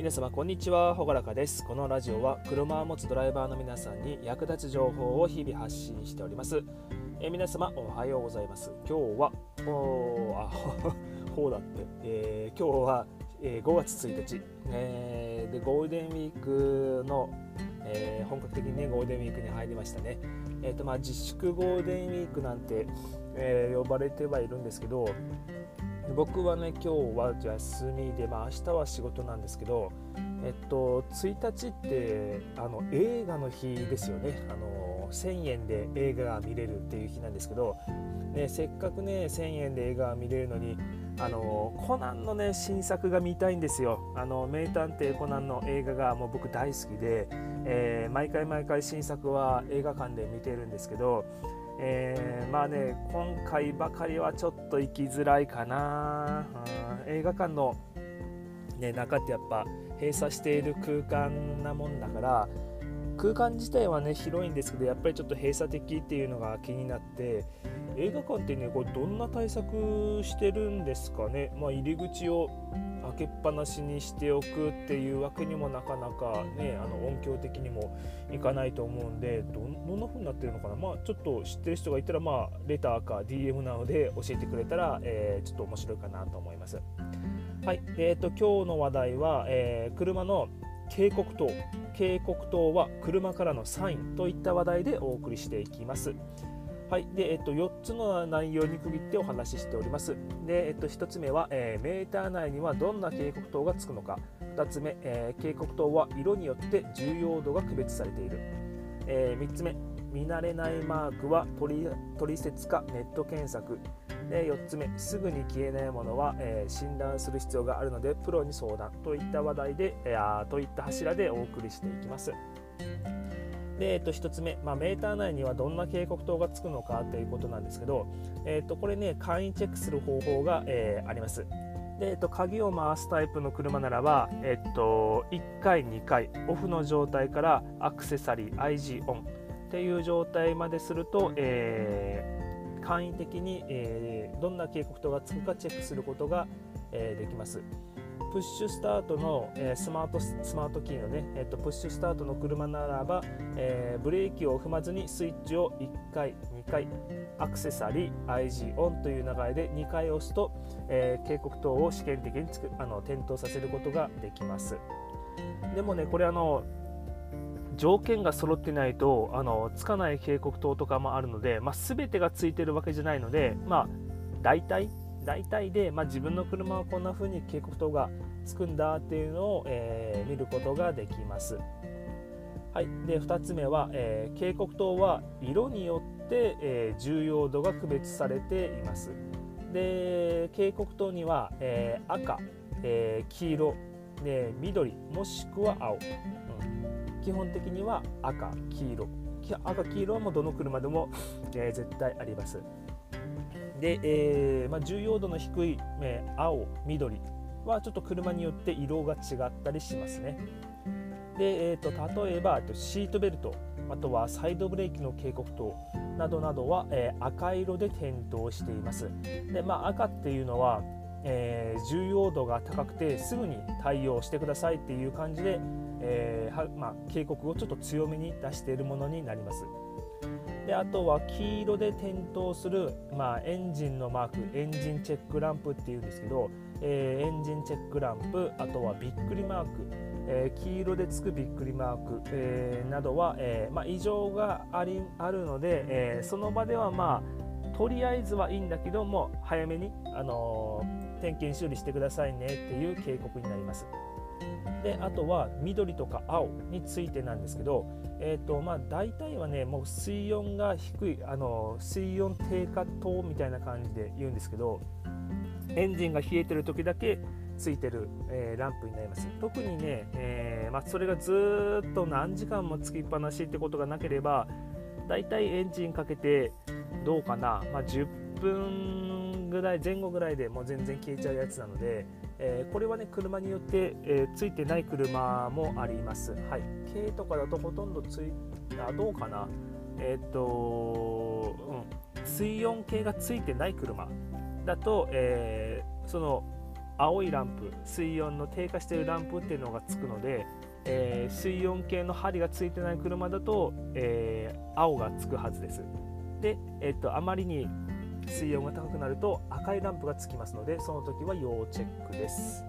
皆様こんにちは。ほがらかです。このラジオは車を持つドライバーの皆さんに役立つ情報を日々発信しております。え皆様おはようございます。今日はおあ ほうだって、えー、今日は、えー、5月1日、えー、でゴールデンウィークの、え本格的にねゴールデンウィークに入りましたね。えーとまあ、自粛ゴールデンウィークなんて、え呼ばれてはいるんですけど僕はね今日は休みで、まあ、明日は仕事なんですけど、えっと、1日ってあの映画の日ですよね。あの1000円で映画が見れるっていう日なんですけど、ね、せっかくね1000円で映画が見れるのにあのコナンのね新作が見たいんですよ。あの名探偵コナンの映画がもう僕大好きで、えー、毎回毎回新作は映画館で見てるんですけどえー、まあね今回ばかりはちょっと行きづらいかな、うん、映画館の、ね、中ってやっぱ閉鎖している空間なもんだから空間自体はね広いんですけどやっぱりちょっと閉鎖的っていうのが気になって映画館ってねこれどんな対策してるんですかね、まあ、入り口を開けっぱなしにしておくっていうわけにもなかなかねあの音響的にもいかないと思うんでどんな風になってるのかな？まあちょっと知ってる人がいたらまあレターか DM なので教えてくれたら、えー、ちょっと面白いかなと思います。はい、えーと、今日の話題は、えー、車の警告灯警告灯は車からのサインといった話題でお送りしていきます。はいでえっと、4つの内容に区切ってお話ししております。でえっと、1つ目は、えー、メーター内にはどんな警告灯がつくのか。2つ目、えー、警告灯は色によって重要度が区別されている。えー、3つ目、見慣れないマークは取説かネット検索。で4つ目、すぐに消えないものは、えー、診断する必要があるのでプロに相談といった話題で、えー、といった柱でお送りしていきます。で、えっと、1つ目、まあ、メーター内にはどんな警告灯がつくのかということなんですけど、えっと、これね、簡易チェックする方法が、えー、あります。で、えっと、鍵を回すタイプの車ならば、えっと、1回、2回、オフの状態からアクセサリー、IG オンっていう状態まですると、えー、簡易的に、えー、どんな警告灯がつくかチェックすることが、え、できます。プッシュスタートの、えー、スマートスマートキーのね、えーと、プッシュスタートの車ならば、えー、ブレーキを踏まずにスイッチを1回2回アクセサリー IG オンという流れで2回押すと、えー、警告灯を試験的につくあの点灯させることができます。でもねこれあの条件が揃ってないとあのつかない警告灯とかもあるので、まあ、全てがついてるわけじゃないので、まあ、大体大体で、まあ、自分の車はこんな風に警告灯がつくんだっていうのを、えー、見ることができます。はい、で2つ目は、えー、警告灯は色によって、えー、重要度が区別されています。で警告灯には、えー、赤、え黄色で緑もしくは青、うん、基本的には赤黄色赤黄色はもうどの車でも、え絶対あります。で、えー、まあ、重要度の低い、えー、青緑はちょっと車によって色が違ったりしますね。で、えーと、例えばシートベルトあとはサイドブレーキの警告灯などなどは、えー、赤色で点灯しています。で、まあ、赤っていうのは、えー、重要度が高くてすぐに対応してくださいっていう感じで、えーまあ、警告をちょっと強めに出しているものになります。であとは黄色で点灯する、まあ、エンジンのマークエンジンチェックランプっていうんですけど、えー、エンジンチェックランプあとはびっくりマーク、えー、黄色でつくびっくりマーク、えー、などは、えまあ、異常がありあるので、えその場ではまあとりあえずはいいんだけども早めに、あの点検修理してくださいねっていう警告になります。であとは緑とか青についてなんですけど、えーとまあ、大体はねもう水温が低いあの水温低下灯みたいな感じで言うんですけどエンジンが冷えてる時だけついてる、えー、ランプになります。特にね、えー、まあ、それがずっと何時間もつきっぱなしってことがなければだいたいエンジンかけてどうかな、まあ、10分ぐらい前後ぐらいでもう全然消えちゃうやつなのでえー、これはね車によって、えー、ついてない車もあります。はい、軽とかだとほとんどついあどうかな？えっ、と、うん、水温計がついてない車だと、え、その青いランプ水温の低下しているランプっていうのがつくので、え、水温計の針がついてない車だと、え、青がつくはずです。で、え、っとあまりに水温が高くなると赤いランプがつきますのでその時は要チェックです。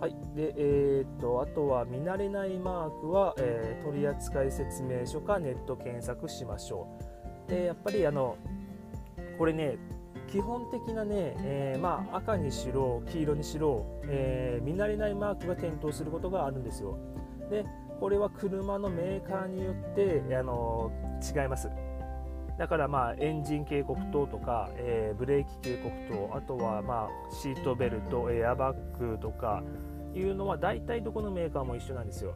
はい。でえー、っとあとは見慣れないマークは、えー、取扱説明書かネット検索しましょう。でやっぱりあのこれね基本的なね、えー、まあ、赤にしろ黄色にしろ、えー、見慣れないマークが点灯することがあるんですよ。でこれは車のメーカーによってあの違います。だからまあエンジン警告灯とか、えー、ブレーキ警告灯あとはまあシートベルトエアバッグとかいうのは大体どこのメーカーも一緒なんですよ。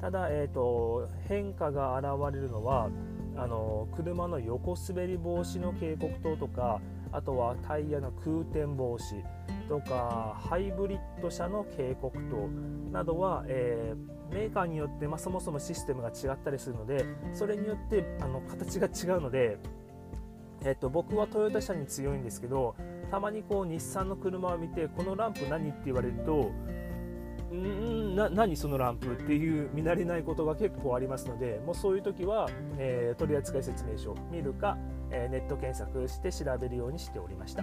ただ、えーと、変化が現れるのはあの車の横滑り防止の警告灯とかあとはタイヤの空転防止とかハイブリッド車の警告灯などは、えー、メーカーによって、まあ、そもそもシステムが違ったりするのでそれによってあの形が違うので、えーと、僕はトヨタ車に強いんですけどたまにこう日産の車を見てこのランプ何って言われるとんな何そのランプっていう見慣れないことが結構ありますのでもうそういう時は、えー、取扱説明書見るか、え、ネット検索して調べるようにしておりました。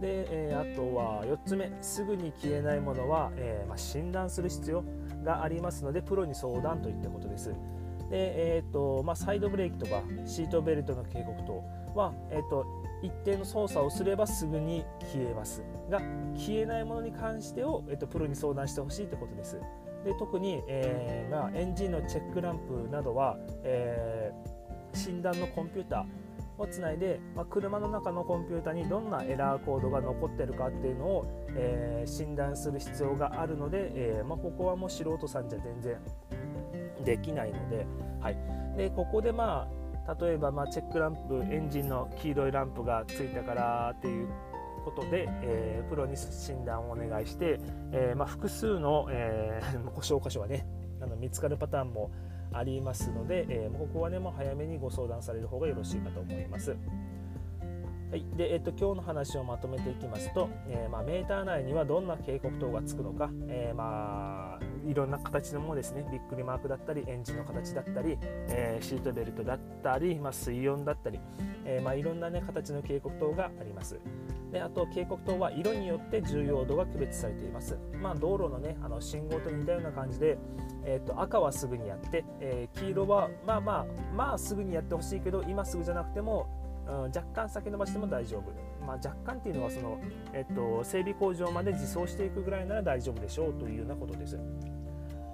で、え、あとは4つ目。すぐに消えないものは、えまあ、診断する必要がありますのでプロに相談といったことです。で、えーとまあ、サイドブレーキとかシートベルトの警告等は、えーと一定の操作をすればすぐに消えます。が消えないものに関してを、えっと、プロに相談してほしいということです。で特に、えーまあ、エンジンのチェックランプなどは、えー、診断のコンピューターをつないで、まあ、車の中のコンピューターにどんなエラーコードが残ってるかっていうのを、えー、診断する必要があるので、えーまあ、ここはもう素人さんじゃ全然できないので,、はい、でここでまあ例えばまチェックランプエンジンの黄色いランプがついたからっていうことで、えー、プロに診断をお願いして、えー、まあ、複数の、えー、故障箇所がねあの見つかるパターンもありますので、えここはねもう早めにご相談される方がよろしいかと思います。はい。でえっと、今日の話をまとめていきますと、えー、まあ、メーター内にはどんな警告灯がつくのか、えー、まあ、いろんな形のものですね。びっくりマークだったりエンジンの形だったり、えー、シートベルトだったり、まあ、水温だったり、えまあ、いろんな、ね、形の警告灯があります。であと警告灯は色によって重要度が区別されています、まあ、道路の,、ね、あの信号と似たような感じで、えーと、赤はすぐにやって、え黄色はまあまあまあすぐにやってほしいけど今すぐじゃなくてもうん、若干先延ばしても大丈夫、まあ、若干っていうのはその、えっと、整備工場まで自走していくぐらいなら大丈夫でしょうというようなことです。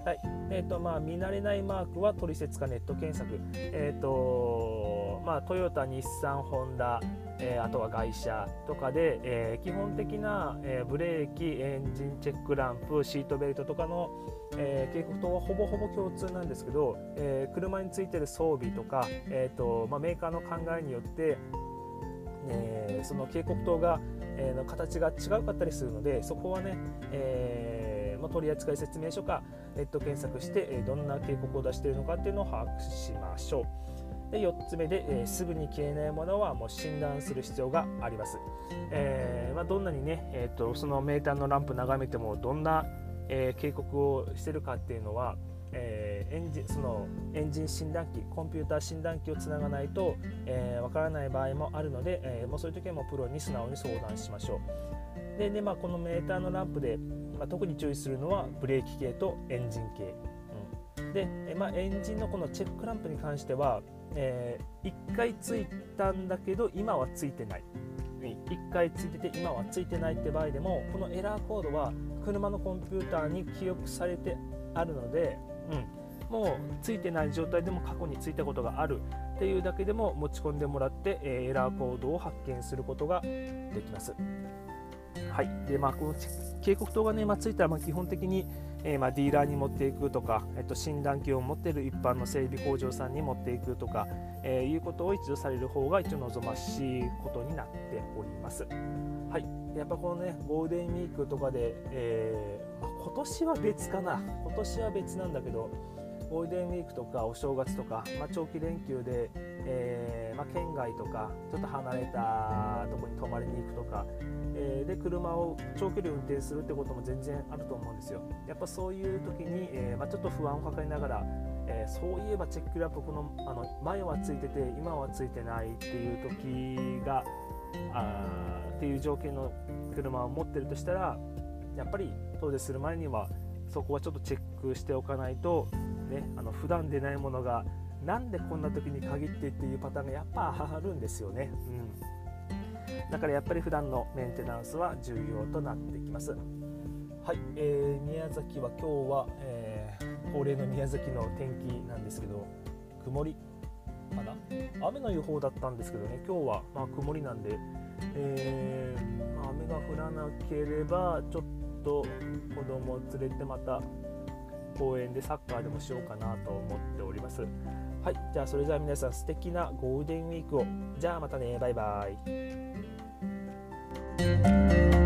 はい。えーとまあ、見慣れないマークは取説かネット検索、えーとまあ、トヨタ、日産、ホンダ、えー、あとは外車とかで、えー、基本的な、えー、ブレーキ、エンジンチェックランプ、シートベルトとかの、え、警告灯はほぼほぼ共通なんですけど、え、車についてる装備とか、えーとまあ、メーカーの考えによって、え、その警告灯が、え、の形が違うかったりするのでそこはね、えーま、取扱説明書かネット検索して、え、どんな警告を出しているのかっていうのを把握しましょう。で4つ目で、えー、すぐに消えないものはもう診断する必要があります。えーまあ、どんなにね、えーとそのメーターのランプ眺めてもどんなえ、警告をしてるかっていうのは、え、エンジンそのエンジン診断機コンピューター診断機をつながないとわ、えー、からない場合もあるので、え、もうそういう時はもうプロに素直に相談しましょう。でで、まあ、このメーターのランプで、まあ、特に注意するのはブレーキ系とエンジン系、うん、で、まあ、エンジンのこのチェックランプに関しては、えー、1回ついたんだけど今はついてない1回ついてて今はついてないって場合でもこのエラーコードは車のコンピューターに記憶されてあるので、うん、もうついてない状態でも過去についたことがあるっていうだけでも持ち込んでもらって、えエラーコードを発見することができます。はいでまあ、この警告灯が、ねまあ、ついたらま基本的に、えー、まあディーラーに持っていくとか、えっと、診断機を持っている一般の整備工場さんに持っていくとか、えー、いうことを一度される方が一応望ましいことになっております。はい、やっぱこのねゴールデンウィークとかで、えーまあ、今年は別かな今年は別なんだけどゴールデンウィークとかお正月とか、まあ、長期連休で、えー、まあ、県外とかちょっと離れたとこに泊まりに行くとか、えー、で車を長距離運転するってことも全然あると思うんですよ。やっぱそういう時に、えまあ、ちょっと不安を抱えながら、えそういえばチェックラップこのあの前はついてて今はついてないっていう時があっていう条件の車を持ってるとしたらやっぱり遠出する前にはそこはちょっとチェックしておかないと、ね、あの普段出ないものがなんでこんな時に限ってっていうパターンがやっぱあるんですよね、うん、だからやっぱり普段のメンテナンスは重要となってきます。はい、えー、宮崎は今日は、えー、恒例の宮崎の天気なんですけど曇り。かな。雨の予報だったんですけどね今日はまあ曇りなんで、えー、まあ、雨が降らなければちょっと子供を連れてまた公園でサッカーでもしようかなと思っております。はいじゃあそれじゃあ皆さん素敵なゴールデンウィークを。じゃあまたねバイバイ。